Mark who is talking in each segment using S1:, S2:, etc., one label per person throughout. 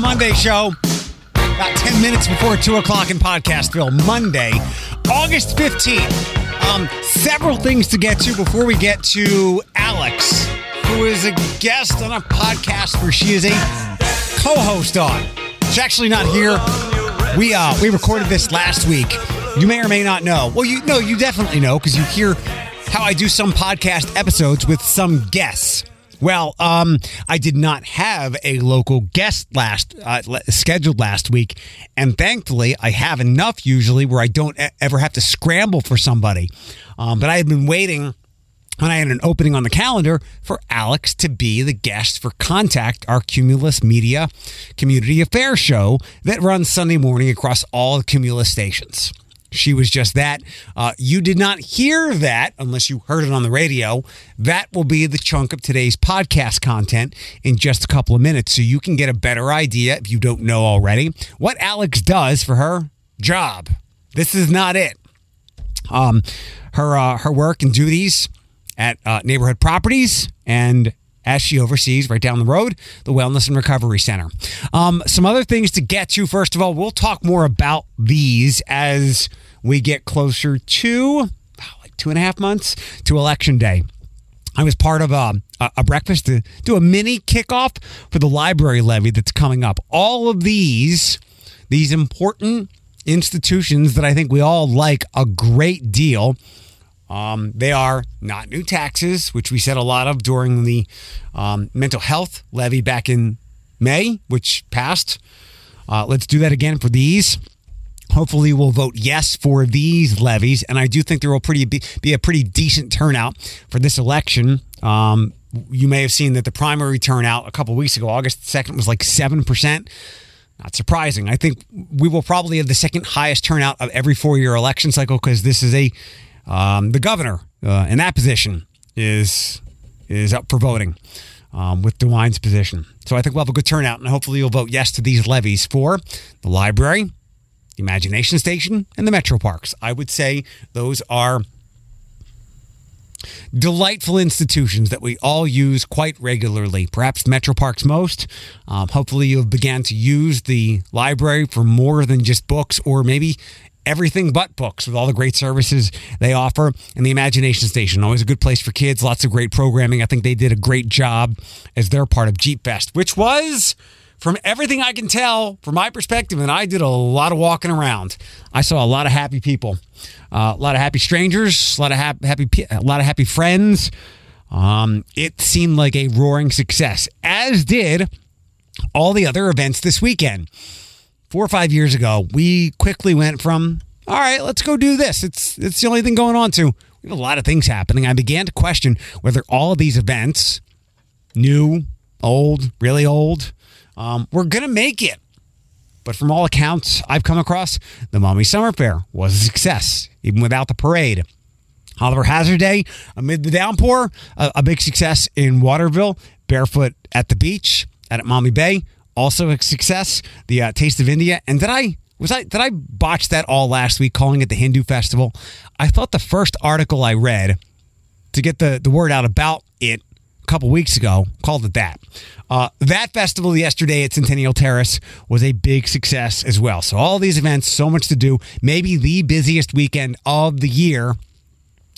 S1: Monday show. About 10 minutes before 2 o'clock in Podcastville, Monday, August 15th. Um, several things to get to before we get to Alex, who is a guest on a podcast where she is a co host on. She's actually not here. We, uh, we recorded this last week. You may or may not know. Well, you know, you definitely know because you hear how I do some podcast episodes with some guests. Well, um, I did not have a local guest last uh, scheduled last week, and thankfully, I have enough usually where I don't ever have to scramble for somebody. Um, but I had been waiting when I had an opening on the calendar for Alex to be the guest for Contact, our Cumulus Media community affairs show that runs Sunday morning across all Cumulus stations. She was just that. Uh, you did not hear that unless you heard it on the radio. That will be the chunk of today's podcast content in just a couple of minutes. So you can get a better idea, if you don't know already, what Alex does for her job. This is not it. Um, her, uh, her work and duties at uh, neighborhood properties and as she oversees right down the road the Wellness and Recovery Center. Um, some other things to get to. First of all, we'll talk more about these as we get closer to like two and a half months to election day. I was part of a, a breakfast to do a mini kickoff for the library levy that's coming up. All of these, these important institutions that I think we all like a great deal. Um, they are not new taxes, which we said a lot of during the um, mental health levy back in May, which passed. Uh, let's do that again for these. Hopefully, we'll vote yes for these levies, and I do think there will pretty be, be a pretty decent turnout for this election. Um, you may have seen that the primary turnout a couple weeks ago, August second, was like seven percent. Not surprising. I think we will probably have the second highest turnout of every four-year election cycle because this is a um, the governor uh, in that position is is up for voting um, with DeWine's position. So I think we'll have a good turnout, and hopefully you'll vote yes to these levies for the library, the Imagination Station, and the Metro Parks. I would say those are delightful institutions that we all use quite regularly. Perhaps Metro Parks most. Um, hopefully, you have began to use the library for more than just books, or maybe everything but books with all the great services they offer. And the Imagination Station, always a good place for kids, lots of great programming. I think they did a great job as their part of Jeep Fest, which was, from everything I can tell, from my perspective, and I did a lot of walking around. I saw a lot of happy people, uh, a lot of happy strangers, a lot of happy, a lot of happy friends. Um, it seemed like a roaring success, as did all the other events this weekend four or five years ago, we quickly went from all right, let's go do this. It's it's the only thing going on to we have a lot of things happening. I began to question whether all of these events, new, old, really old, um, were gonna make it. But from all accounts I've come across, the Maumee Summer Fair was a success, even without the parade. Oliver Hazard Day amid the downpour, a, a big success in Waterville, barefoot at the beach, at Maumee Bay, also a success. The uh, Taste of India, and did I was I did I botch that all last week, calling it the Hindu Festival? I thought the first article I read to get the the word out about it a couple weeks ago called it that. Uh, that festival yesterday at Centennial Terrace was a big success as well. So all these events, so much to do. Maybe the busiest weekend of the year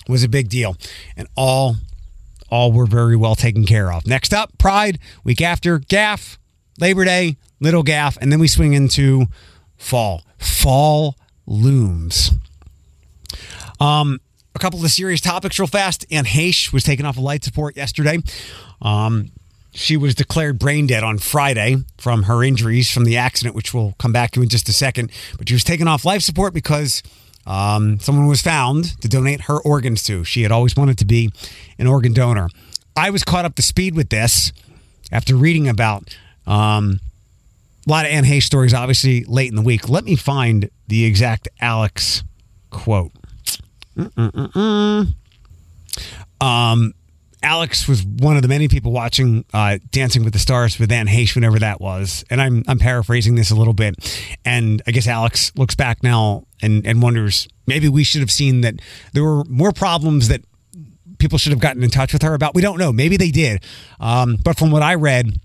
S1: was a big deal, and all all were very well taken care of. Next up, Pride. Week after, Gaff. Labor Day, Little Gaff, and then we swing into fall. Fall looms. Um, a couple of serious topics real fast. Anne Heche was taken off of light support yesterday. Um, she was declared brain dead on Friday from her injuries from the accident, which we'll come back to in just a second. But she was taken off life support because um, someone was found to donate her organs to. She had always wanted to be an organ donor. I was caught up to speed with this after reading about um, a lot of Anne Heche stories, obviously, late in the week. Let me find the exact Alex quote. Um, Alex was one of the many people watching uh, Dancing with the Stars with Anne Heche, whenever that was. And I'm, I'm paraphrasing this a little bit. And I guess Alex looks back now and, and wonders maybe we should have seen that there were more problems that people should have gotten in touch with her about. We don't know. Maybe they did. Um, but from what I read,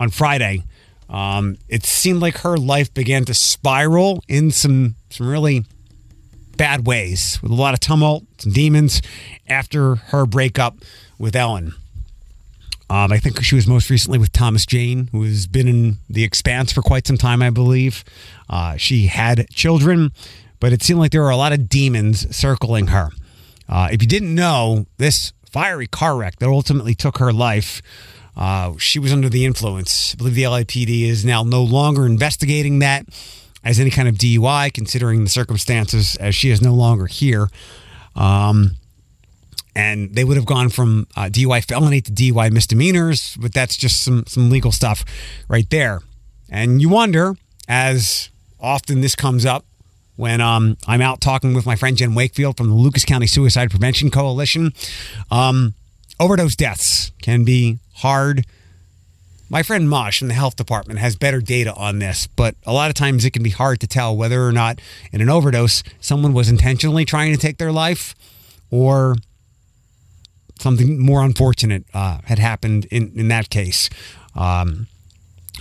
S1: on Friday, Um, it seemed like her life began to spiral in some some really bad ways with a lot of tumult, some demons after her breakup with Ellen. Um, I think she was most recently with Thomas Jane, who has been in The Expanse for quite some time, I believe. Uh, she had children, but it seemed like there were a lot of demons circling her. Uh, if you didn't know, this fiery car wreck that ultimately took her life, uh, she was under the influence. I believe the LAPD is now no longer investigating that as any kind of DUI, considering the circumstances, as she is no longer here. Um, and they would have gone from uh, DUI felony to DUI misdemeanors, but that's just some some legal stuff right there. And you wonder, as often this comes up when um, I'm out talking with my friend Jen Wakefield from the Lucas County Suicide Prevention Coalition, um, overdose deaths can be hard. My friend Mosh in the health department has better data on this, but a lot of times it can be hard to tell whether or not in an overdose someone was intentionally trying to take their life or something more unfortunate uh, had happened in, in that case. Um,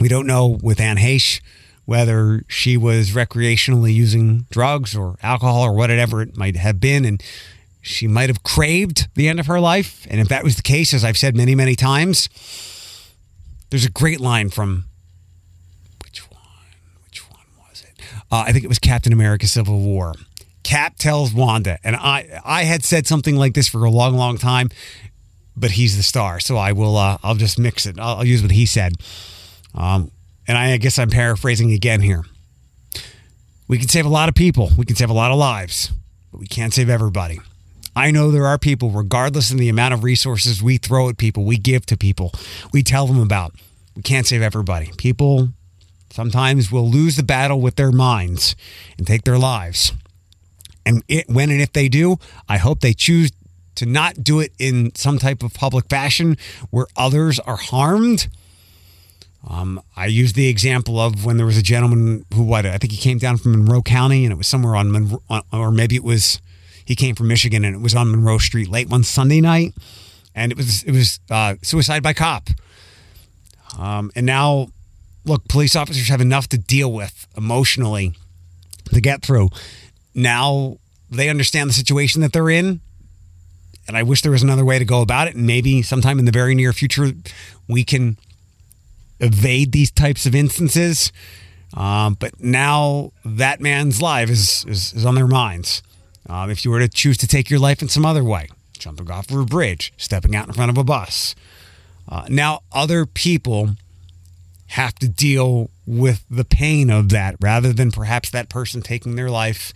S1: we don't know with Anne Heche whether she was recreationally using drugs or alcohol or whatever it might have been. And she might have craved the end of her life. And if that was the case, as I've said many, many times, there's a great line from which one? Which one was it? Uh, I think it was Captain America Civil War. Cap tells Wanda, and I I had said something like this for a long, long time, but he's the star, so I will uh, I'll just mix it. I'll, I'll use what he said, um, and I, I guess I'm paraphrasing again here. We can save a lot of people, we can save a lot of lives, but we can't save everybody. I know there are people, regardless of the amount of resources we throw at people, we give to people, we tell them about. We can't save everybody. People sometimes will lose the battle with their minds and take their lives. And it, when and if they do, I hope they choose to not do it in some type of public fashion where others are harmed. Um, I used the example of when there was a gentleman who, what, I think he came down from Monroe County and it was somewhere on Monroe, or maybe it was, he came from Michigan and it was on Monroe Street late one Sunday night. And it was, it was uh, suicide by cop. Um, and now, look, police officers have enough to deal with emotionally to get through now they understand the situation that they're in. And I wish there was another way to go about it. And maybe sometime in the very near future, we can evade these types of instances. Um, but now that man's life is, is, is on their minds. Um, if you were to choose to take your life in some other way, jumping off of a bridge, stepping out in front of a bus, uh, now other people have to deal with the pain of that rather than perhaps that person taking their life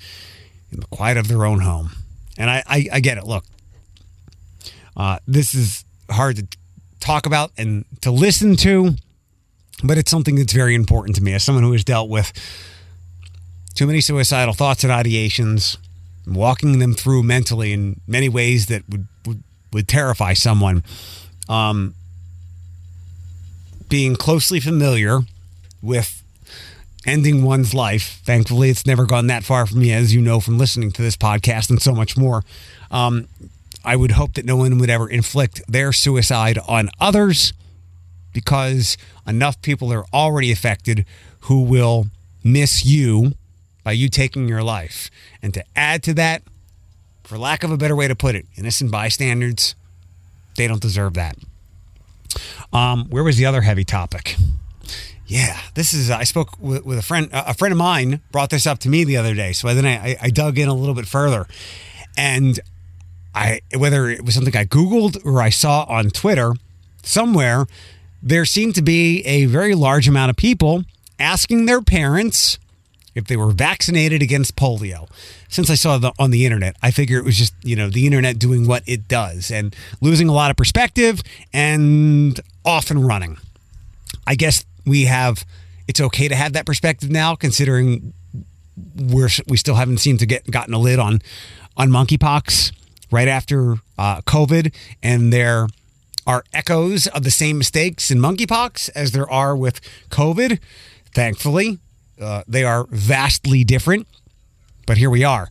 S1: in the quiet of their own home. And I, I, I get it. Look, uh, this is hard to talk about and to listen to, but it's something that's very important to me as someone who has dealt with too many suicidal thoughts and ideations, walking them through mentally in many ways that would, would, would terrify someone. Um, being closely familiar with ending one's life. Thankfully, it's never gone that far for me, as you know from listening to this podcast and so much more. Um, I would hope that no one would ever inflict their suicide on others because enough people are already affected who will miss you by you taking your life. And to add to that, for lack of a better way to put it, innocent bystanders, they don't deserve that. Um, where was the other heavy topic? Yeah, this is. I spoke with, with a friend. A friend of mine brought this up to me the other day, so then I, I dug in a little bit further, and I whether it was something I googled or I saw on Twitter somewhere, there seemed to be a very large amount of people asking their parents if they were vaccinated against polio. Since I saw the on the internet, I figure it was just, you know, the internet doing what it does and losing a lot of perspective and off and running. I guess we have it's okay to have that perspective now considering we're we still haven't seemed to get gotten a lid on on monkeypox right after uh, COVID and there are echoes of the same mistakes in monkeypox as there are with COVID. Thankfully, uh, they are vastly different, but here we are.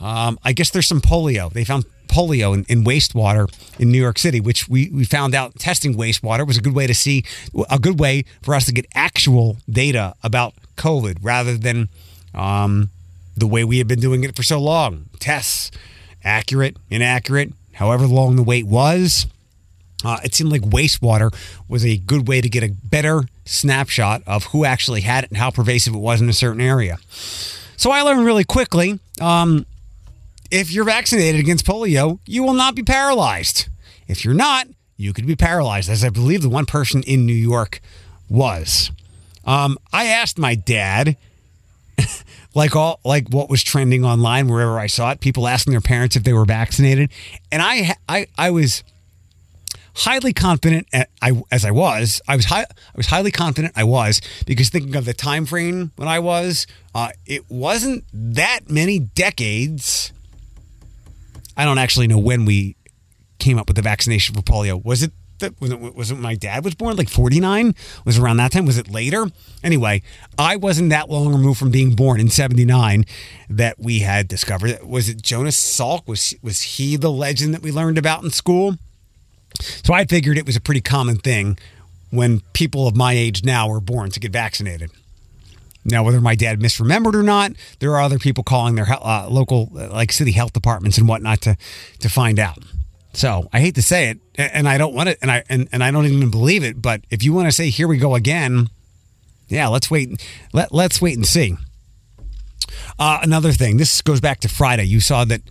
S1: Um, I guess there's some polio. They found polio in, in, wastewater in New York City, which we, we found out testing wastewater was a good way to see, a good way for us to get actual data about COVID rather than um, the way we have been doing it for so long. Tests, accurate, inaccurate, however long the wait was. Uh, it seemed like wastewater was a good way to get a better snapshot of who actually had it and how pervasive it was in a certain area. So I learned really quickly um, if you're vaccinated against polio, you will not be paralyzed. If you're not, you could be paralyzed, as I believe the one person in New York was. Um, I asked my dad, like all like what was trending online wherever I saw it, people asking their parents if they were vaccinated, and I I I was highly confident I as I was I was high, I was highly confident I was because thinking of the time frame when I was uh, it wasn't that many decades. I don't actually know when we came up with the vaccination for polio. Was it that was it, was it my dad was born like 49 was around that time? Was it later? Anyway I wasn't that long removed from being born in 79 that we had discovered it. was it Jonas Salk? Was was he the legend that we learned about in school so I figured it was a pretty common thing when people of my age now were born to get vaccinated. Now, whether my dad misremembered or not, there are other people calling their uh, local, uh, like city health departments and whatnot, to to find out. So I hate to say it, and I don't want it, and I and, and I don't even believe it. But if you want to say here we go again, yeah, let's wait. Let let's wait and see. Uh, another thing, this goes back to Friday. You saw that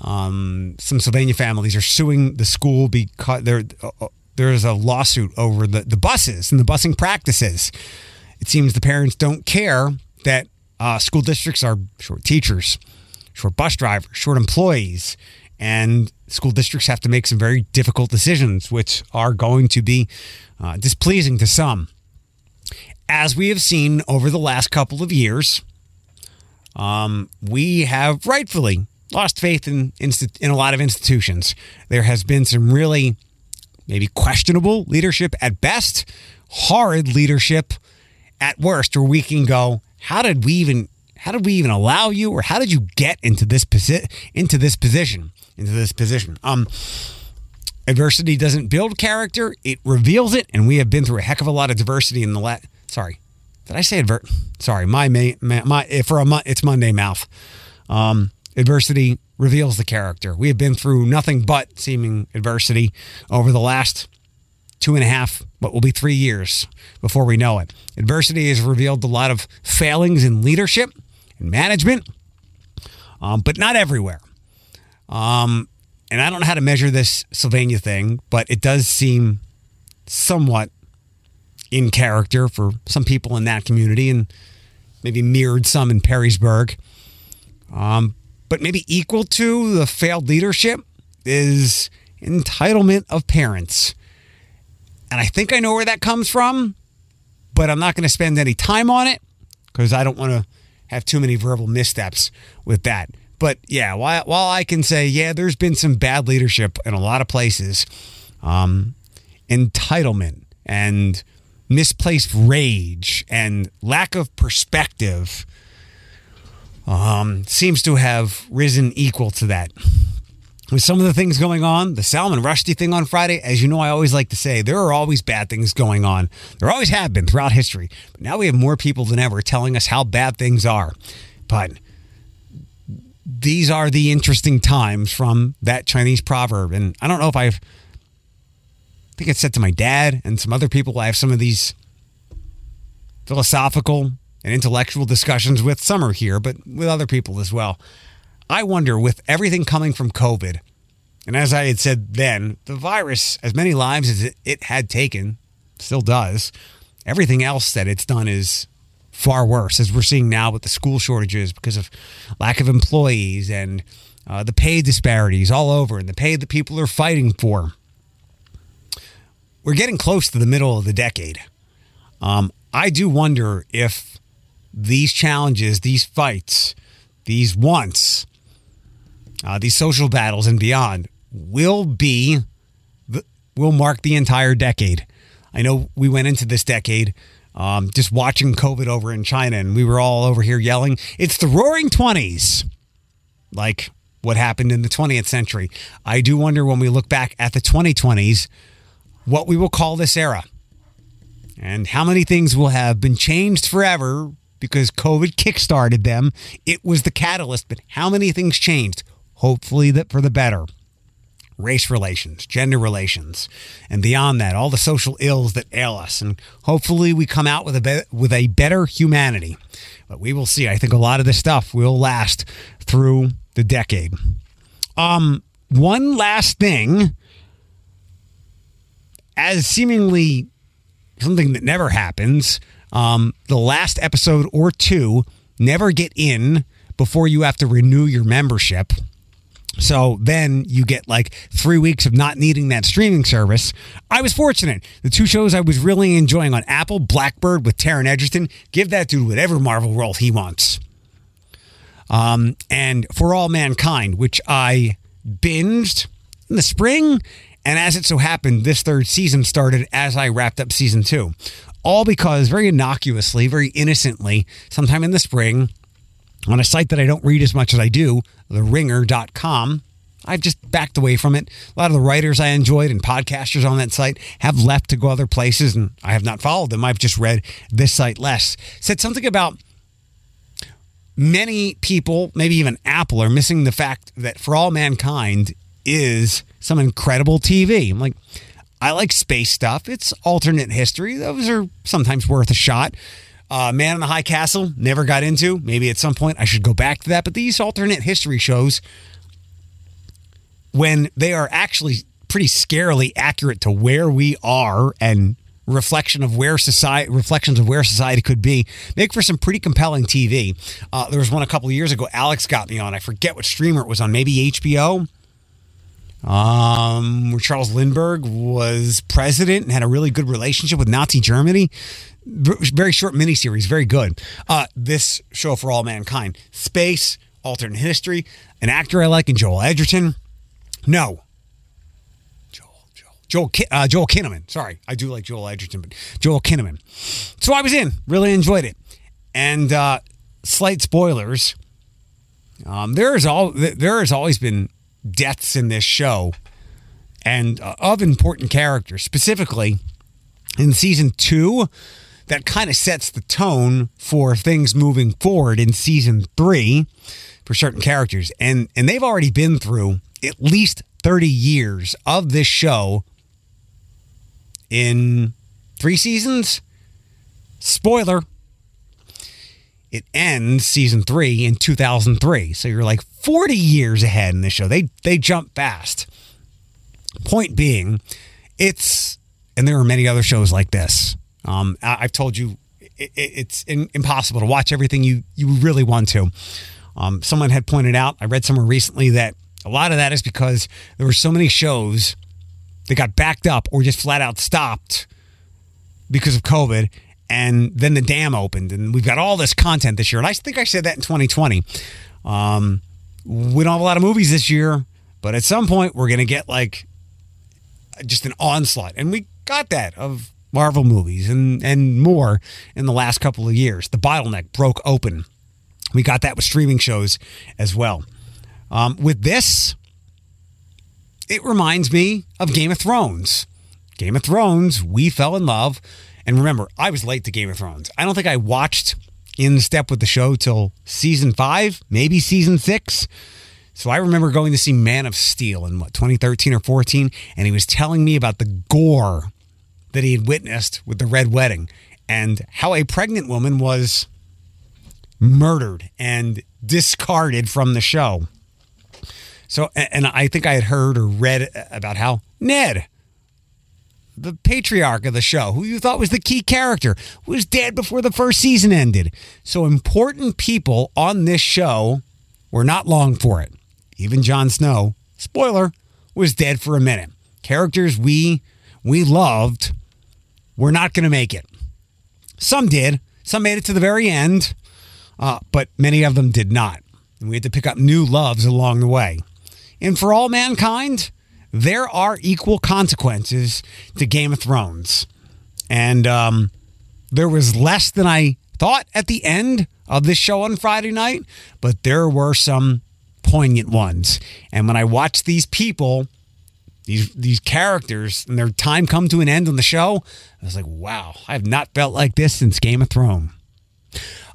S1: um, some Sylvania families are suing the school because there uh, there's a lawsuit over the, the buses and the busing practices. It seems the parents don't care that uh, school districts are short teachers, short bus drivers, short employees, and school districts have to make some very difficult decisions, which are going to be uh, displeasing to some. As we have seen over the last couple of years, um, we have rightfully lost faith in, in a lot of institutions. There has been some really maybe questionable leadership at best, horrid leadership at worst, where we can go, how did we even how did we even allow you or how did you get into this posi- into this position into this position um adversity doesn't build character it reveals it and we have been through a heck of a lot of diversity in the last sorry did i say advert sorry my, my my for a month it's monday mouth um adversity reveals the character. We have been through nothing but seeming adversity over the last two and a half, what will be three years before we know it. Adversity has revealed a lot of failings in leadership and management, um, but not everywhere. Um, and I don't know how to measure this Sylvania thing, but it does seem somewhat in character for some people in that community and maybe mirrored some in Perrysburg. Um, but maybe equal to the failed leadership is entitlement of parents. And I think I know where that comes from, but I'm not going to spend any time on it because I don't want to have too many verbal missteps with that. But yeah, while, while I can say, yeah, there's been some bad leadership in a lot of places, um, entitlement and misplaced rage and lack of perspective um, seems to have risen equal to that. With some of the things going on, the Salman Rushdie thing on Friday, as you know, I always like to say, there are always bad things going on. There always have been throughout history. But now we have more people than ever telling us how bad things are. But these are the interesting times from that Chinese proverb. And I don't know if I've, I think it's said to my dad and some other people. I have some of these philosophical and intellectual discussions with are here, but with other people as well. I wonder, with everything coming from COVID, and as I had said then, the virus, as many lives as it had taken, still does, everything else that it's done is far worse, as we're seeing now with the school shortages because of lack of employees and uh, the pay disparities all over and the pay that people are fighting for. We're getting close to the middle of the decade. Um, I do wonder if these challenges, these fights, these wants, uh, these social battles and beyond will be will mark the entire decade. I know we went into this decade um, just watching COVID over in China, and we were all over here yelling, "It's the Roaring Twenties!" Like what happened in the 20th century. I do wonder when we look back at the 2020s what we will call this era and how many things will have been changed forever because COVID kickstarted them. It was the catalyst, but how many things changed? Hopefully, that for the better. Race relations, gender relations, and beyond that, all the social ills that ail us, and hopefully we come out with a be- with a better humanity. But we will see. I think a lot of this stuff will last through the decade. Um, one last thing, as seemingly something that never happens. Um, the last episode or two never get in before you have to renew your membership. So then you get like three weeks of not needing that streaming service. I was fortunate. The two shows I was really enjoying on Apple Blackbird with Taron Egerton, give that dude whatever Marvel role he wants. Um, and For All Mankind, which I binged in the spring and as it so happened, this third season started as I wrapped up season two. All because very innocuously, very innocently, sometime in the spring, on a site that I don't read as much as I do, theringer.com, I've just backed away from it. A lot of the writers I enjoyed and podcasters on that site have left to go other places, and I have not followed them. I've just read this site less. Said something about many people, maybe even Apple, are missing the fact that For All Mankind is some incredible TV. I'm like, I like space stuff. It's alternate history. Those are sometimes worth a shot. Uh, Man in the High Castle, never got into. Maybe at some point I should go back to that. But these alternate history shows, when they are actually pretty scarily accurate to where we are and reflection of where society reflections of where society could be make for some pretty compelling tv uh, there was one a couple years ago alex got me on i forget what streamer it was on maybe hbo um, where Charles Lindbergh was president and had a really good relationship with Nazi Germany. Very short miniseries, very good. Uh, this show for all mankind, space, alternate history, an actor I like in Joel Edgerton. No, Joel, Joel, Joel, uh, Joel Kinnaman. Sorry, I do like Joel Edgerton, but Joel Kinnaman. So I was in, really enjoyed it, and uh, slight spoilers. Um, there is all there has always been deaths in this show and uh, of important characters, specifically in season two. That kind of sets the tone for things moving forward in season three for certain characters. And and they've already been through at least 30 years of this show in three seasons. Spoiler, it ends season three in 2003. So you're like 40 years ahead in this show. They they jump fast. Point being, it's and there are many other shows like this. Um, I, have told you it, it's in, impossible to watch everything you you really want to. Um, someone had pointed out. I read somewhere recently that a lot of that is because there were so many shows that got backed up or just flat out stopped because of COVID, and then the dam opened, and we've got all this content this year. And I think I said that in 2020. Um, we don't have a lot of movies this year, but at some point we're going to get like just an onslaught, and we got that of Marvel movies and and more in the last couple of years. The bottleneck broke open. We got that with streaming shows as well. Um, with this, it reminds me of Game of Thrones. Game of Thrones, we fell in love and remember, I was late to Game of Thrones. I don't think I watched in step with the show till season five, maybe season six. So I remember going to see Man of Steel in what 2013 or 14, and he was telling me about the gore that he had witnessed with the Red Wedding and how a pregnant woman was murdered and discarded from the show. So, and I think I had heard or read about how Ned the patriarch of the show, who you thought was the key character, was dead before the first season ended. So important people on this show were not long for it. Even Jon Snow, spoiler, was dead for a minute. Characters we we loved were not going to make it. Some did. Some made it to the very end, uh, but many of them did not. And we had to pick up new loves along the way. And for all mankind, there are equal consequences to Game of Thrones. And um, there was less than I thought at the end of this show on Friday night, but there were some poignant ones. And when I watch these people, these these characters, and their time come to an end on the show, I was like, wow, I have not felt like this since Game of Thrones.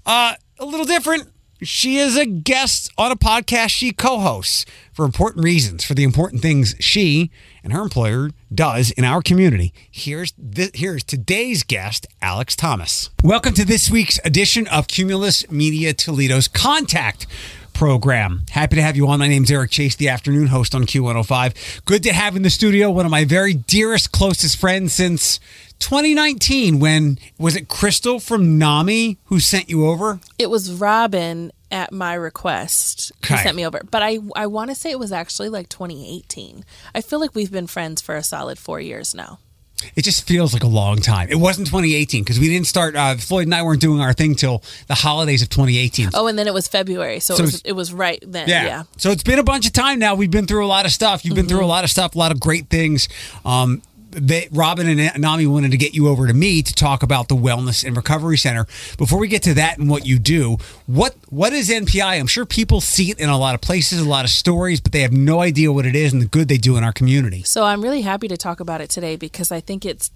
S1: Uh, a little different. She is a guest on a podcast she co-hosts for important reasons, for the important things she and her employer does in our community. Here's here's today's guest, Alex Thomas. Welcome to this week's edition of Cumulus Media Toledo's Contact program. Happy to have you on. My name's Eric Chase, the afternoon host on Q105. Good to have in the studio one of my very dearest, closest friends since 2019 when was it Crystal from NAMI who sent you over?
S2: It was Robin at my request
S1: Okay.
S2: sent me over. But I I want to say it was actually like 2018. I feel like we've been friends for a solid 4 years now.
S1: It just feels like a long time. It wasn't 2018 because we didn't start. Uh, Floyd and I weren't doing our thing till the holidays of 2018.
S2: Oh, and then it was February, so,
S1: So
S2: it, was, it was right then.
S1: Yeah.
S2: Yeah.
S1: So it's been a bunch of time now. We've been through a lot of stuff. You've been through a lot of stuff, a lot of great things. Um, they, Robin and NAMI wanted to get you over to me to talk about the Wellness and Recovery Center. Before we get to that and what you do, what what is NPI? I'm sure people see it in a lot of places, a lot of stories, but they have no idea what it is and the good they do in our community.
S2: So I'm really happy to talk about it today because I think it's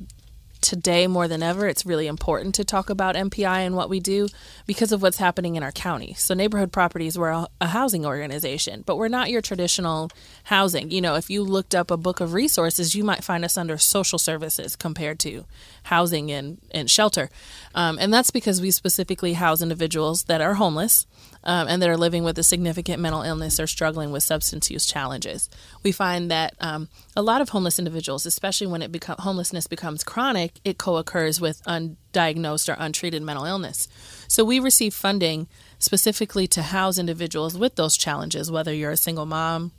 S2: today more than ever it's really important to talk about NPI and what we do because of what's happening in our county. So neighborhood properties we're a, housing organization, but we're not your traditional housing. You know, if you looked up a book of resources, you might find us under social services compared to housing and, and shelter. Um, and that's because we specifically house individuals that are homeless um, and that are living with a significant mental illness or struggling with substance use challenges. We find that um, a lot of homeless individuals, especially when it become, homelessness becomes chronic, it co-occurs with undiagnosed or untreated mental illness. So we receive funding specifically to house individuals with those challenges, whether you're a single mom,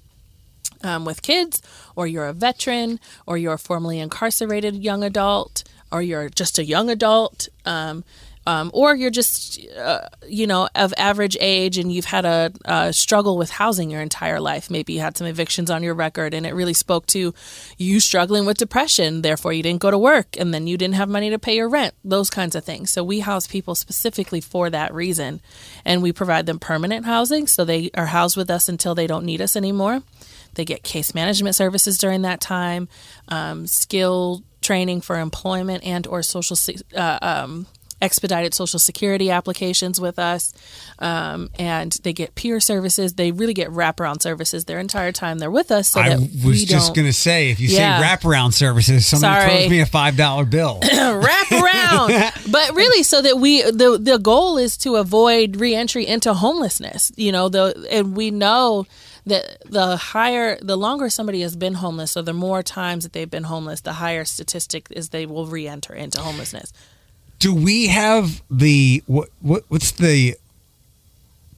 S2: um, with kids, or you're a veteran, or you're a formerly incarcerated young adult, or you're just a young adult, um, um, or you're just, uh, you know, of average age and you've had a, a struggle with housing your entire life. Maybe you had some evictions on your record and it really spoke to you struggling with depression, therefore you didn't go to work and then you didn't have money to pay your rent, those kinds of things. So we house people specifically for that reason and we provide them permanent housing so they are housed with us until they don't need us anymore. They get case management services during that time, um, skill training for employment and or social uh, um, expedited social security applications with us, um, and they get peer services. They really get wraparound services their entire time they're with us. So
S1: I was just going to say, if you
S2: Yeah.
S1: say wraparound services, somebody
S2: Sorry.
S1: throws me a five dollar bill.
S2: wraparound, but really, so that we the the goal is to avoid reentry into homelessness. You know, the and we know that the higher, the longer somebody has been homeless, or the more times that they've been homeless, the higher statistic is they will reenter into homelessness.
S1: Do we have the what, what what's the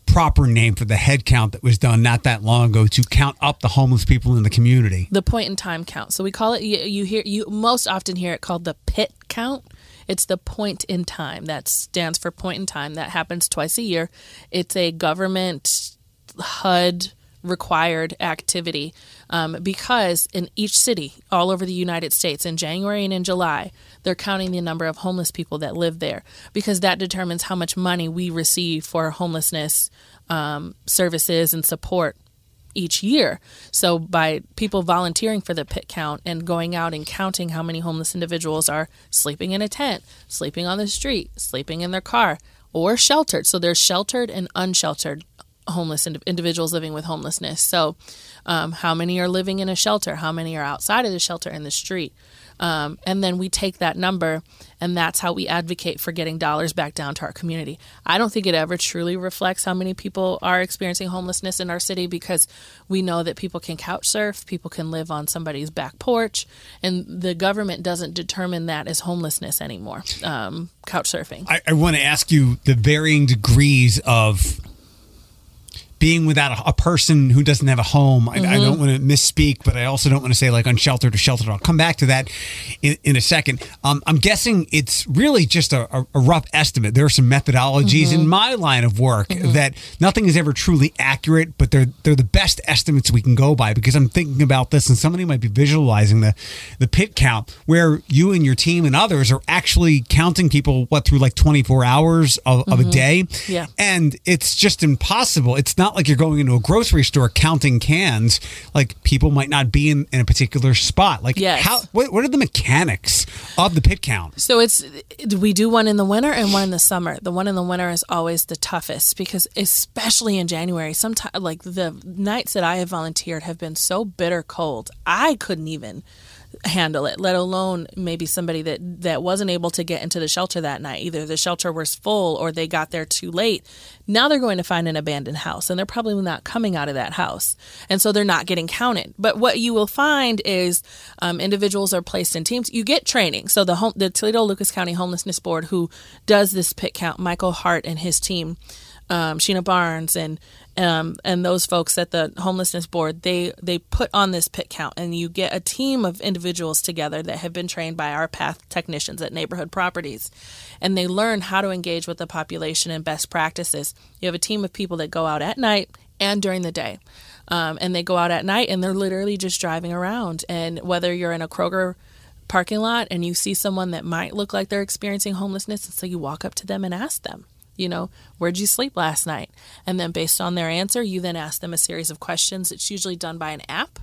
S1: proper name for the head count that was done not that long ago to count up the homeless people in the community?
S2: the point in time count. So we call it. You, you hear you most often hear it called the pit count. It's the point in time that stands for point in time. That happens twice a year. It's a government HUD required activity um, because in each city all over the United States in January and in July they're counting the number of homeless people that live there because that determines how much money we receive for homelessness um, services and support each year. So by people volunteering for the pit count and going out and counting how many homeless individuals are sleeping in a tent, sleeping on the street, sleeping in their car, or sheltered. So there's sheltered and unsheltered homeless ind- individuals living with homelessness. So um, how many are living in a shelter? How many are outside of the shelter in the street? Um, and then we take that number, and that's how we advocate for getting dollars back down to our community. I don't think it ever truly reflects how many people are experiencing homelessness in our city because we know that people can couch surf, people can live on somebody's back porch, and the government doesn't determine that as homelessness anymore. Um, couch surfing.
S1: I, I want to ask you the varying degrees of being without a, a person who doesn't have a home. I, I don't mm-hmm. want to misspeak, but I also don't want to say like unsheltered or sheltered. I'll come back to that in, in a second. Um, I'm guessing it's really just a, a, rough estimate. There are some methodologies in mm-hmm. my line of work mm-hmm. that nothing is ever truly accurate, but they're they're the best estimates we can go by because I'm thinking about this and somebody might be visualizing the the pit count where you and your team and others are actually counting people what through like 24 hours of, of a day
S2: Yeah.
S1: and it's just impossible. It's not not like you're going into a grocery store counting cans. Like people might not be in, in a particular spot. Like
S2: Yes.
S1: how what, what are the mechanics of the pit count?
S2: So it's we do one in the winter and one in the summer. The one in the winter is always the toughest because especially in January, sometimes like the nights that I have volunteered have been so bitter cold. I couldn't even handle it, let alone maybe somebody that that wasn't able to get into the shelter that night. Either the shelter was full or they got there too late. Now they're going to find an abandoned house and they're probably not coming out of that house. And so they're not getting counted. But what you will find is um, individuals are placed in teams. You get training. So the home, the Toledo Lucas County Homelessness Board, who does this pit count, Michael Hart and his team, um, Sheena Barnes and um, and those folks at the homelessness board, they they put on this pit count, and you get a team of individuals together that have been trained by our path technicians at neighborhood properties, and they learn how to engage with the population and best practices. You have a team of people that go out at night and during the day. Um, and they go out at night and they're literally just driving around. And whether you're in a Kroger parking lot and you see someone that might look like they're experiencing homelessness, and so you walk up to them and ask them, you know, where'd you sleep last night? And then based on their answer, you then ask them a series of questions. It's usually done by an app,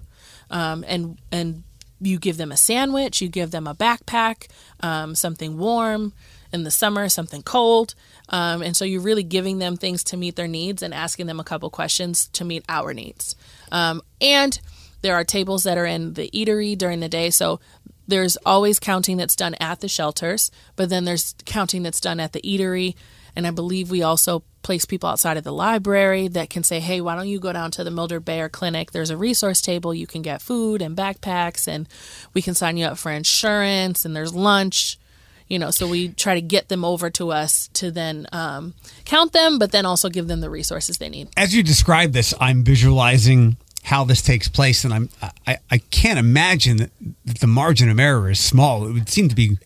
S2: um, and and you give them a sandwich, you give them a backpack, um, something warm in the summer, something cold. Um, and so you're really giving them things to meet their needs and asking them a couple questions to meet our needs. Um, and there are tables that are in the eatery during the day. So there's always counting that's done at the shelters, but then there's counting that's done at the eatery. And I believe we also place people outside of the library that can say, hey, why don't you go down to the Mildred Bayer Clinic? There's a resource table. You can get food and backpacks, and we can sign you up for insurance, and there's lunch. You know, so we try to get them over to us to then um, count them, but then also give them the resources they need.
S1: As you describe this, I'm visualizing how this takes place, and I'm I, I can't imagine that the margin of error is small. It would seem to be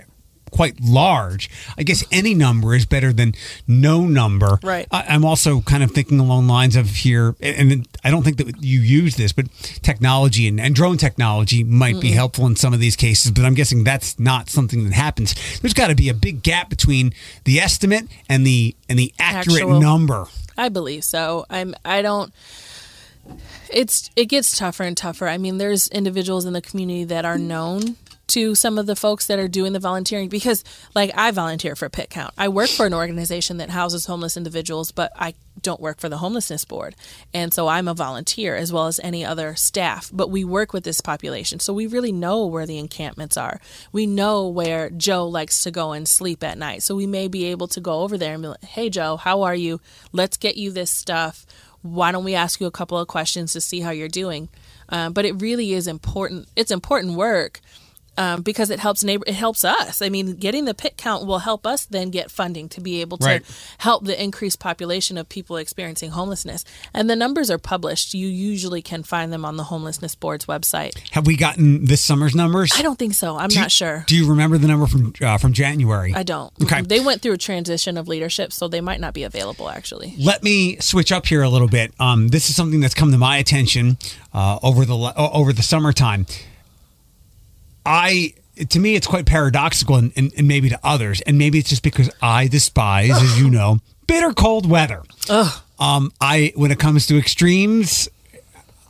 S1: quite large. I guess any number is better than no number.
S2: Right.
S1: I, I'm also kind of thinking along lines of here, and, and I don't think that you use this, but technology and, and drone technology might be helpful in some of these cases. But I'm guessing that's not something that happens. There's got to be a big gap between the estimate and the and the accurate
S2: Actual.
S1: number.
S2: I believe so. I'm. I don't. It's. It gets tougher and tougher. I mean, there's individuals in the community that are mm. known to some of the folks that are doing the volunteering because, like, I volunteer for Pit Count. I work for an organization that houses homeless individuals, but I don't work for the homelessness board, and so I'm a volunteer as well as any other staff. But we work with this population, so we really know where the encampments are. We know where Joe likes to go and sleep at night, so we may be able to go over there and be like, "Hey, Joe, how are you? Let's get you this stuff." why don't we ask you a couple of questions to see how you're doing? Um, but it really is important. It's important work um, because it helps neighbor. It helps us. I mean, getting the pit count will help us then get funding to be able to
S1: Right.
S2: help the increased population of people experiencing homelessness. And the numbers are published. You usually can find them on the homelessness board's website.
S1: Have we gotten this summer's numbers?
S2: I don't think so. I'm
S1: Do you-
S2: not sure.
S1: Do you remember the number from uh, from January?
S2: I don't.
S1: Okay.
S2: They went through a transition of leadership, so they might not be available actually.
S1: Let me switch up here a little bit. Um, this is something that's come to my attention uh, over the o- over the summertime. I to me it's quite paradoxical, and, and, and maybe to others, and maybe it's just because I despise, as you know, bitter cold weather. Um, I when it comes to extremes.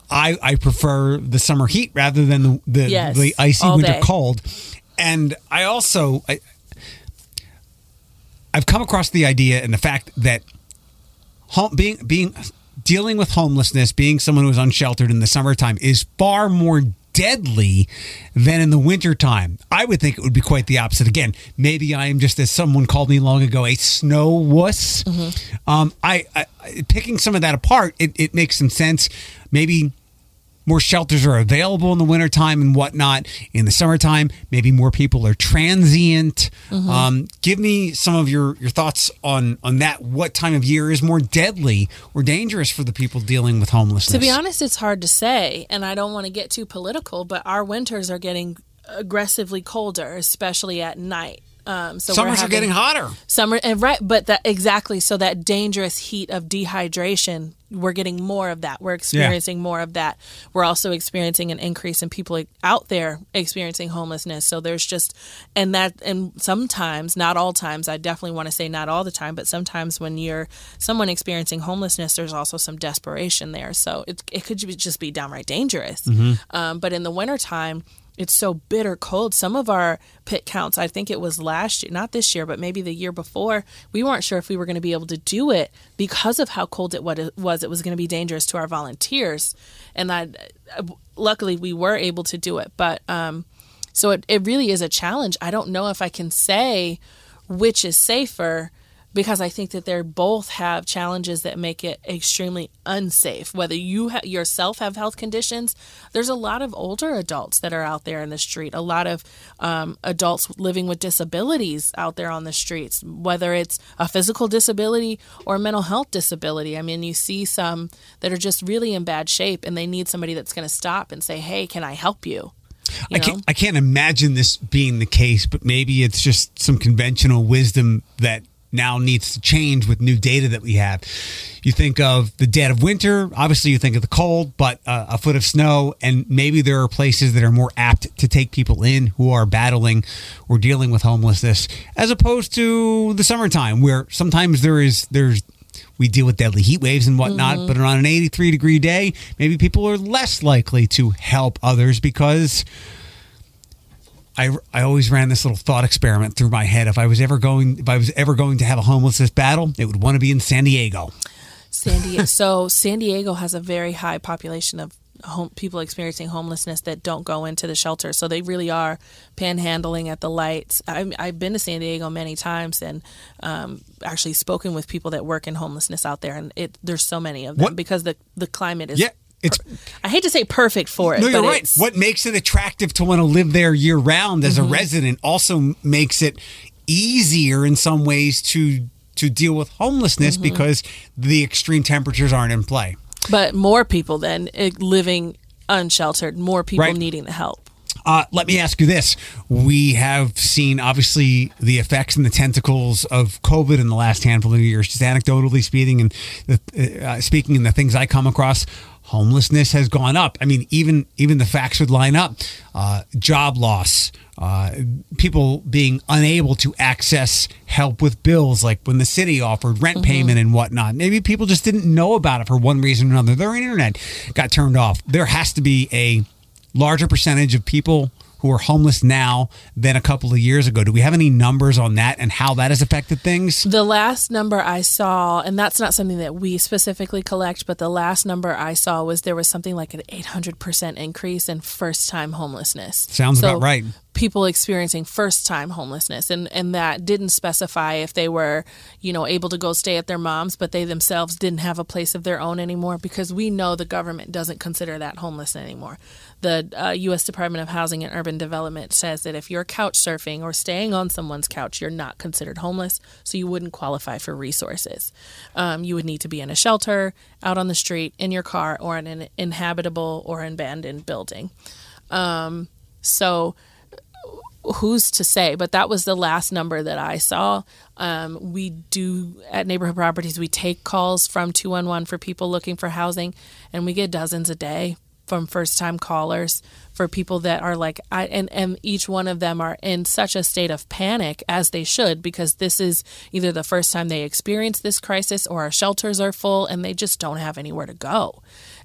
S1: I, I prefer the summer heat rather than the the,
S2: Yes,
S1: the icy winter
S2: day.
S1: cold, and I also I, I've come across the idea and the fact that home, being being dealing with homelessness, being someone who's unsheltered in the summertime is far more deadly than in the wintertime. I would think it would be quite the opposite. Again, maybe I am just as someone called me long ago a snow wuss. Um, I, I picking some of that apart, it, it makes some sense. Maybe more shelters are available in the wintertime and whatnot. In the summertime, maybe more people are transient. Um, give me some of your, your thoughts on, on that. What time of year is more deadly or dangerous for the people dealing with homelessness?
S2: To be honest, it's hard to say, and I don't want to get too political, but our winters are getting aggressively colder, especially at night. Um, so
S1: Summers are
S2: having,
S1: getting hotter.
S2: Summer and right, but that exactly. So that dangerous heat of dehydration, we're getting more of that. We're experiencing yeah. more of that. We're also experiencing an increase in people out there experiencing homelessness. So there's just and that and sometimes, not all times. I definitely want to say not all the time, but sometimes when you're someone experiencing homelessness, there's also some desperation there. So it it could just be downright dangerous. Mm-hmm. Um, but in the wintertime it's so bitter cold. Some of our pit counts, I think it was last year, not this year, but maybe the year before, we weren't sure if we were going to be able to do it because of how cold it was. It was going to be dangerous to our volunteers. And I, luckily, we were able to do it. But um, so it, it really is a challenge. I don't know if I can say which is safer because I think that they both have challenges that make it extremely unsafe. Whether you ha- yourself have health conditions, there's a lot of older adults that are out there in the street, a lot of um, adults living with disabilities out there on the streets, whether it's a physical disability or a mental health disability. I mean, you see some that are just really in bad shape and they need somebody that's going to stop and say, hey, can I help you?
S1: You I can't, I can't imagine this being the case, but maybe it's just some conventional wisdom that now needs to change with new data that we have. You think of the dead of winter, obviously, you think of the cold, but uh, a foot of snow, and maybe there are places that are more apt to take people in who are battling or dealing with homelessness, as opposed to the summertime, where sometimes there is there's we deal with deadly heat waves and whatnot, mm-hmm. but on an 83 degree day, maybe people are less likely to help others because I, I always ran this little thought experiment through my head. If I was ever going, if I was ever going to have a homelessness battle, it would want to be in San Diego.
S2: San Diego. so San Diego has a very high population of home, people experiencing homelessness that don't go into the shelter. So they really are panhandling at the lights. i have been to San Diego many times and um, actually spoken with people that work in homelessness out there, and it there's so many of them what? because the the climate is
S1: yeah.
S2: It's, I hate to say perfect for it.
S1: No, you're right. What makes it attractive to want to live there year round as mm-hmm. a resident also makes it easier in some ways to to deal with homelessness mm-hmm. because the extreme temperatures aren't in play.
S2: But more people than eh, living unsheltered, more people right. needing the help.
S1: Uh, let me ask you this. We have seen, obviously, the effects and the tentacles of COVID in the last handful of years, just anecdotally speaking and the, uh, speaking and the things I come across homelessness has gone up. I mean, even even the facts would line up. Uh, job loss, uh, people being unable to access help with bills, like when the city offered rent mm-hmm. payment and whatnot. Maybe people just didn't know about it for one reason or another. Their internet got turned off. There has to be a larger percentage of people who are homeless now than a couple of years ago. Do we have any numbers on that and how that has affected things?
S2: The last number I saw, and that's not something that we specifically collect, but the last number I saw was there was something like an 800% increase in first time homelessness.
S1: Sounds so about right
S2: people experiencing first time homelessness and and that didn't specify if they were you know able to go stay at their mom's but they themselves didn't have a place of their own anymore because we know the government doesn't consider that homeless anymore. The uh, US Department of Housing and Urban Development says that if you're couch surfing or staying on someone's couch you're not considered homeless so you wouldn't qualify for resources. Um, you would need to be in a shelter out on the street in your car or in an inhabitable or abandoned building. Um, so who's to say? But that was the last number that I saw. Um, we do at neighborhood properties, we take calls from 211 for people looking for housing, and we get dozens a day from first time callers for people that are like I and, and each one of them are in such a state of panic as they should because this is either the first time they experience this crisis or our shelters are full and they just don't have anywhere to go.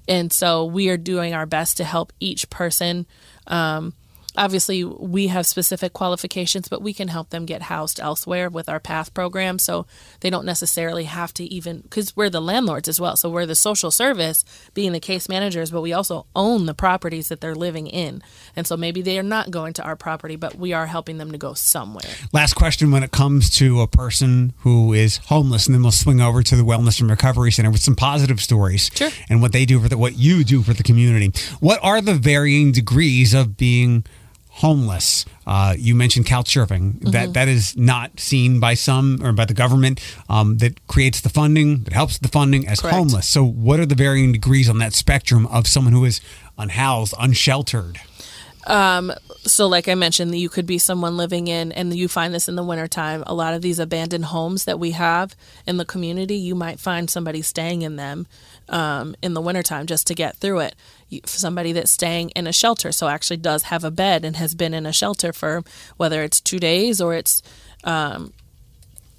S2: And so we are doing our best to help each person um, obviously we have specific qualifications but we can help them get housed elsewhere with our path program. So they don't necessarily have to even because we're the landlords as well. So we're the social service being the case managers but we also own the properties that they're living in. And so maybe they are not going to our property but we are helping them to go somewhere.
S1: Last question when it comes to a person who is homeless and then we'll swing over to the wellness and recovery center with some positive stories
S2: sure.
S1: and what they do for the what you do for the community. What are the varying degrees of being homeless. Uh, you mentioned couch surfing. Mm-hmm. That that is not seen by some or by the government. Um, that creates the funding that helps the funding as Correct. homeless. So, what are the varying degrees on that spectrum of someone who is unhoused, unsheltered?
S2: Um, so like I mentioned, you could be someone living in, and you find this in the wintertime, a lot of these abandoned homes that we have in the community, you might find somebody staying in them um, in the wintertime just to get through it. You, somebody that's staying in a shelter, so actually does have a bed and has been in a shelter for whether it's two days or it's um,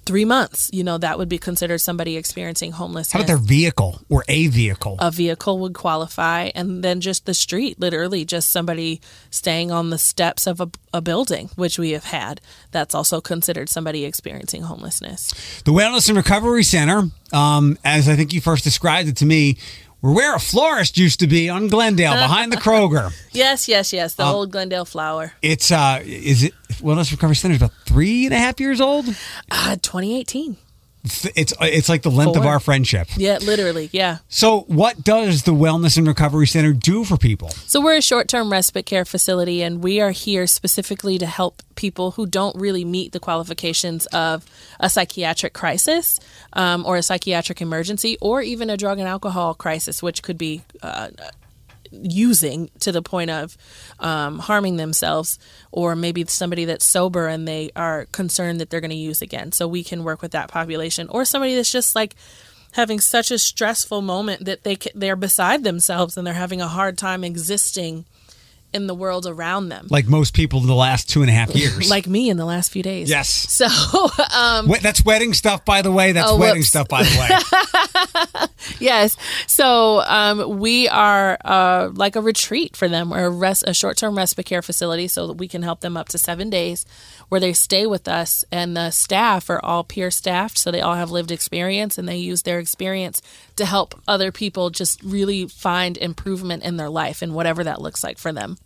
S2: three months, you know, that would be considered somebody experiencing homelessness.
S1: How about their vehicle or a vehicle?
S2: a vehicle would qualify, and then just the street, literally just somebody staying on the steps of a, a building, which we have had. That's also considered somebody experiencing homelessness.
S1: The Wellness and Recovery Center, um, as I think you first described it to me, were where a florist used to be on Glendale behind the Kroger.
S2: Yes, yes, yes. The old Glendale flower.
S1: It's uh, is it Wellness Recovery Center is about three and a half years old.
S2: Uh, 2018.
S1: It's it's like the length of our friendship.
S2: Yeah, literally. Yeah.
S1: So, what does the Wellness and Recovery Center do for people?
S2: So we're a short-term respite care facility, and we are here specifically to help people who don't really meet the qualifications of a psychiatric crisis um, or a psychiatric emergency, or even a drug and alcohol crisis, which could be uh, using to the point of um, harming themselves, or maybe somebody that's sober and they are concerned that they're going to use again. So we can work with that population, or somebody that's just like having such a stressful moment that they they're beside themselves and they're having a hard time existing in the world around them.
S1: Like most people in the last two and a half years.
S2: Like me in the last few days.
S1: yes.
S2: So, um,
S1: Wait, that's wedding stuff, by the way. That's
S2: Oh,
S1: wedding stuff, by the way.
S2: yes. So, um, we are uh, like a retreat for them. We're a, res- a short term respite care facility so that we can help them up to seven days where they stay with us. And the staff are all peer staffed. So they all have lived experience and they use their experience to help other people just really find improvement in their life and whatever that looks like for them.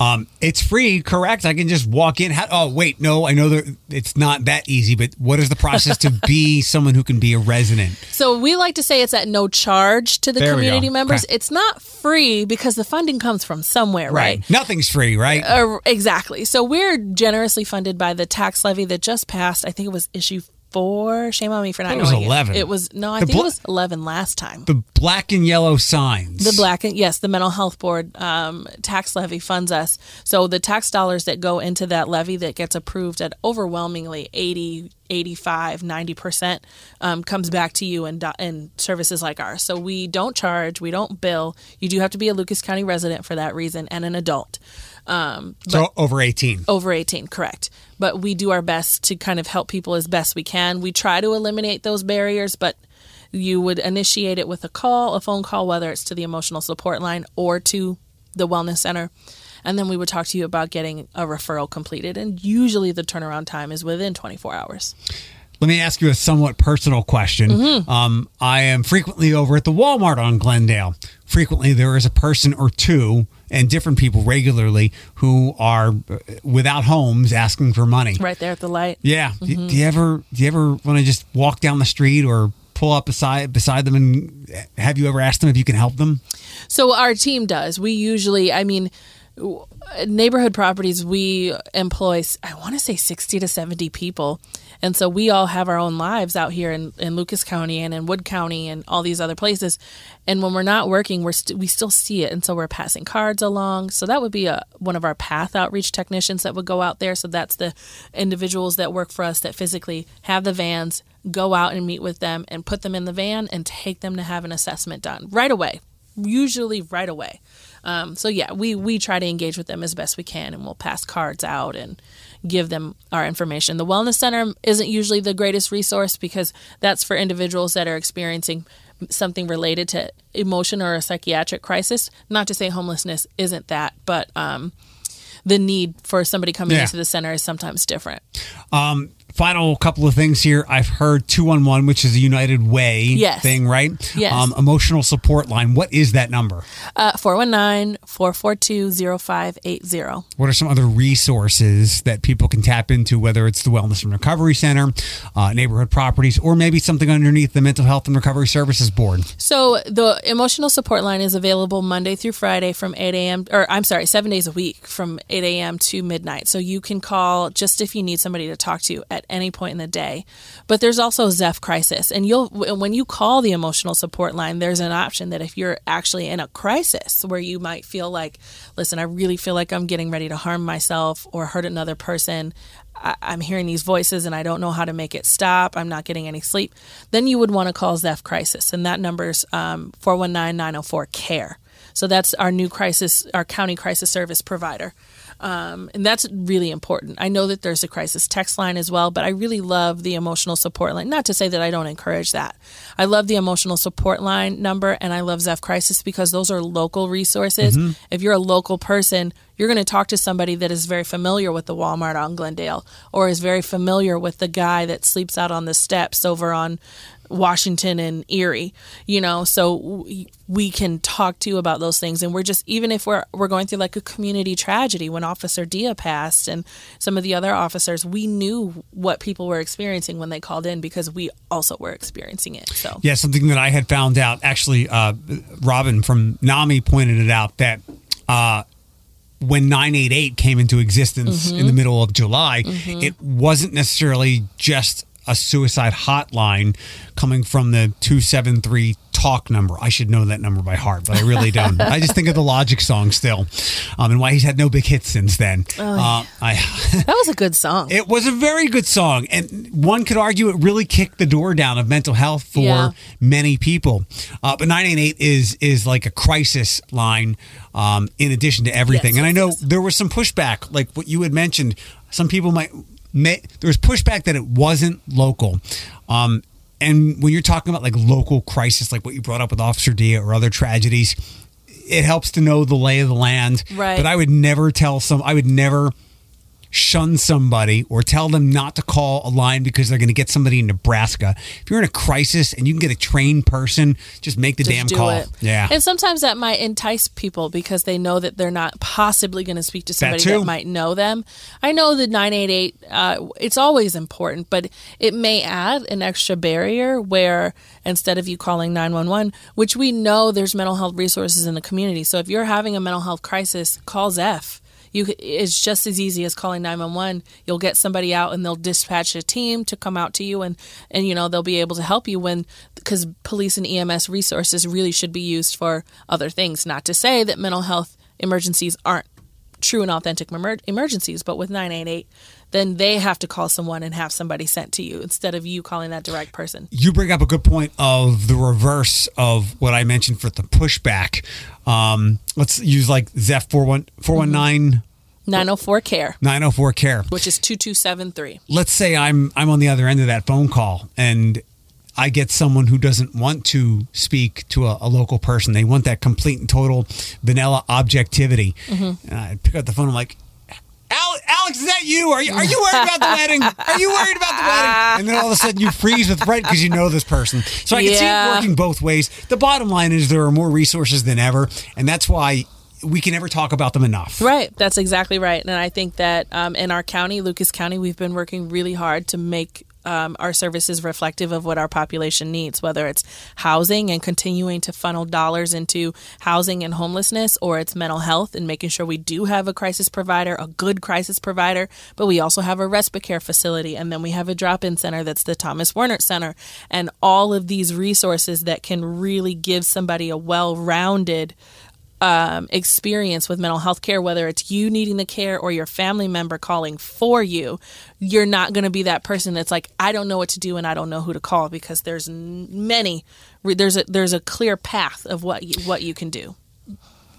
S1: Um, it's free, correct? I can just walk in. How, oh, wait, no, I know that it's not that easy, but what is the process to be someone who can be a resident?
S2: So we like to say it's at no charge to the
S1: There
S2: community members.
S1: Okay.
S2: It's not free because the funding comes from somewhere, right?
S1: Nothing's free, right?
S2: Uh, exactly. So we're generously funded by the tax levy that just passed. I think it was issue four. Shame on me for not
S1: it was
S2: knowing
S1: 11.
S2: It. It was no, I
S1: The
S2: think
S1: bla-
S2: it was eleven last time.
S1: the black and yellow signs.
S2: The black and yes, the mental health board um, tax levy funds us. So the tax dollars that go into that levy that gets approved at overwhelmingly 80, 85, 90 percent um, comes back to you do- in services like ours. So we don't charge, we don't bill. You do have to be a Lucas County resident for that reason and an adult. Um,
S1: so over 18.
S2: over 18 correct but we do our best to kind of help people as best we can. We try to eliminate those barriers but you would initiate it with a call a phone call whether it's to the emotional support line or to the wellness center. And then we would talk to you about getting a referral completed. And usually the turnaround time is within 24 hours
S1: Let me ask you a somewhat personal question.
S2: Mm-hmm.
S1: Um, I am frequently over at the Walmart on Glendale. Frequently, there is a person or two, and different people regularly, who are uh, without homes asking for money.
S2: right there at the light
S1: Yeah. Do-
S2: Mm-hmm.
S1: Do, you ever do you ever want to just walk down the street or pull up beside beside them and have you ever asked them if you can help them?
S2: So our team does. We usually, I mean, neighborhood properties, we employ, I want to say 60 to 70 people. And so we all have our own lives out here in, in Lucas County and in Wood County and all these other places. And when we're not working, we're st- we still see it. And so we're passing cards along. So that would be a, one of our path outreach technicians that would go out there. So that's the individuals that work for us that physically have the vans, go out and meet with them and put them in the van and take them to have an assessment done right away usually right away. Um, so yeah, we we try to engage with them as best we can, and we'll pass cards out and give them our information. The wellness center isn't usually the greatest resource because that's for individuals that are experiencing something related to emotion or a psychiatric crisis. Not to say homelessness isn't that, but um, the need for somebody coming
S1: Yeah.
S2: into the center is sometimes different.
S1: Um, final couple of things here. I've heard 211, which is a United Way
S2: Yes.
S1: thing, right?
S2: Yes.
S1: Um, emotional support line. What is that number?
S2: Uh, 419 442 0580.
S1: What are some other resources that people can tap into, whether it's the Wellness and Recovery Center, uh, neighborhood properties, or maybe something underneath the Mental Health and Recovery Services Board?
S2: So the emotional support line is available Monday through Friday from 8 a.m. or I'm sorry, seven days a week from 8 a.m. to midnight. So you can call just if you need somebody to talk to at at any point in the day. But there's also Zepf Crisis. And you'll when you call the emotional support line, there's an option that if you're actually in a crisis where you might feel like, listen, I really feel like I'm getting ready to harm myself or hurt another person. I, am hearing these voices and I don't know how to make it stop. I'm not getting any sleep. Then you would want to call Zepf Crisis, and that number is um, 419 904 CARE. So that's our new crisis, our county crisis service provider. Um, and that's really important. I know that there's a crisis text line as well, but I really love the emotional support line. Not to say that I don't encourage that. I love the emotional support line number and I love Zepf Crisis because those are local resources. Mm-hmm. If you're a local person, you're going to talk to somebody that is very familiar with the Walmart on Glendale or is very familiar with the guy that sleeps out on the steps over on Washington and Erie, you know, so we can talk to you about those things. And we're just, even if we're, we're going through like a community tragedy when Officer Dia passed and some of the other officers, we knew what people were experiencing when they called in because we also were experiencing it. So,
S1: yeah, something that I had found out actually, uh, Robin from NAMI pointed it out that, uh, when 988 came into existence mm-hmm. in the middle of July, mm-hmm. it wasn't necessarily just a suicide hotline coming from the 273 talk number. I should know that number by heart, but I really don't. I just think of the Logic song still, um, and why he's had no big hits since then. Oh,
S2: uh, I, that was a good song.
S1: It was a very good song, and one could argue it really kicked the door down of mental health for yeah. many people. Uh, but 988 is is like a crisis line. Um, in addition to everything, yes, and I know yes. there was some pushback, like what you had mentioned. Some people might may, there was pushback that it wasn't local. Um, and when you're talking about like local crisis, like what you brought up with Officer Dia or other tragedies, it helps to know the lay of the land.
S2: Right.
S1: But I would never tell some. I would never shun somebody or tell them not to call a line because they're going to get somebody in Nebraska. If you're in a crisis and you can get a trained person, just make the just damn call. It. Yeah.
S2: And sometimes that might entice people because they know that they're not possibly going to speak to somebody that, that, might know them. I know the 988, uh, it's always important, but it may add an extra barrier where instead of you calling 911, which we know there's mental health resources in the community. So if you're having a mental health crisis, call Zepf you it's just as easy as calling 911 you'll get somebody out and they'll dispatch a team to come out to you and and you know they'll be able to help you when because police and EMS resources really should be used for other things. Not to say that mental health emergencies aren't true and authentic emergencies but with 988 then they have to call someone and have somebody sent to you instead of you calling that direct person.
S1: You bring up a good point of the reverse of what I mentioned for the pushback. Um, let's use like Zepf 419.
S2: 904 care
S1: 904 care
S2: which is 2273
S1: let's say i'm i'm on the other end of that phone call and I get someone who doesn't want to speak to a, a local person. They want that complete and total vanilla objectivity. Mm-hmm. And I pick up the phone. I'm like, Alex, is that you? Are you are you worried about the wedding? Are you worried about the wedding? And then all of a sudden you freeze with fright because you know this person. So I yeah. can see it working both ways. The bottom line is there are more resources than ever, and that's why we can never talk about them enough.
S2: Right. That's exactly right. And I think that um, in our county, Lucas County, we've been working really hard to make um, our services reflective of what our population needs, whether it's housing and continuing to funnel dollars into housing and homelessness, or it's mental health and making sure we do have a crisis provider, a good crisis provider, but we also have a respite care facility, and then we have a drop in center that's the Thomas Wernert Center, and all of these resources that can really give somebody a well rounded um, experience with mental health care, whether it's you needing the care or your family member calling for you, you're not going to be that person that's like, I don't know what to do and I don't know who to call because there's many, there's a there's a clear path of what you, what you can do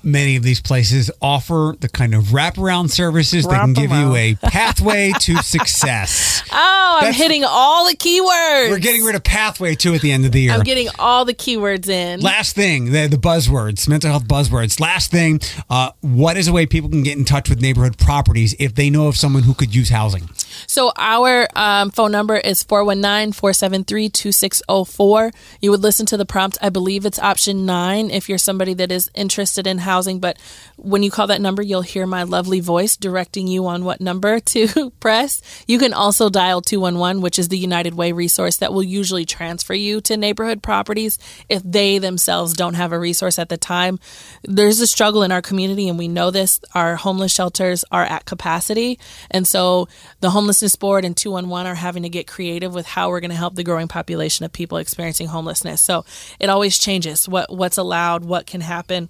S1: many of these places offer the kind of wraparound services Wrap that can give you a pathway to success.
S2: Oh, I'm That's, hitting all the keywords.
S1: We're getting rid of pathway too at the end of the year.
S2: I'm getting all the keywords in.
S1: Last thing, the, the buzzwords, mental health buzzwords. Last thing, uh, what is a way people can get in touch with neighborhood properties if they know of someone who could use housing?
S2: So our um, phone number is 419-473-2604. You would listen to the prompt. I believe it's option nine if you're somebody that is interested in housing housing. But when you call that number, you'll hear my lovely voice directing you on what number to press. You can also dial 211, which is the United Way resource that will usually transfer you to neighborhood properties if they themselves don't have a resource at the time. There's a struggle in our community, and we know this. Our homeless shelters are at capacity. And so the Homelessness Board and 211 are having to get creative with how we're going to help the growing population of people experiencing homelessness. So it always changes what, what's allowed, what can happen.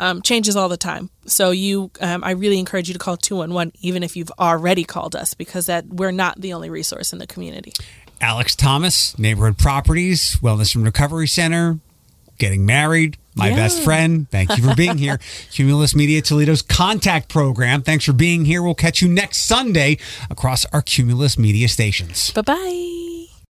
S2: Um, changes all the time. So you, um, I really encourage you to call 211 even if you've already called us because that we're not the only resource in the community.
S1: Alex Thomas, Neighborhood Properties, Wellness and Recovery Center, getting married, my
S2: Yeah.
S1: best friend. Thank you for being here. Cumulus Media Toledo's contact program. Thanks for being here. We'll catch you next Sunday across our Cumulus Media stations.
S2: Bye bye.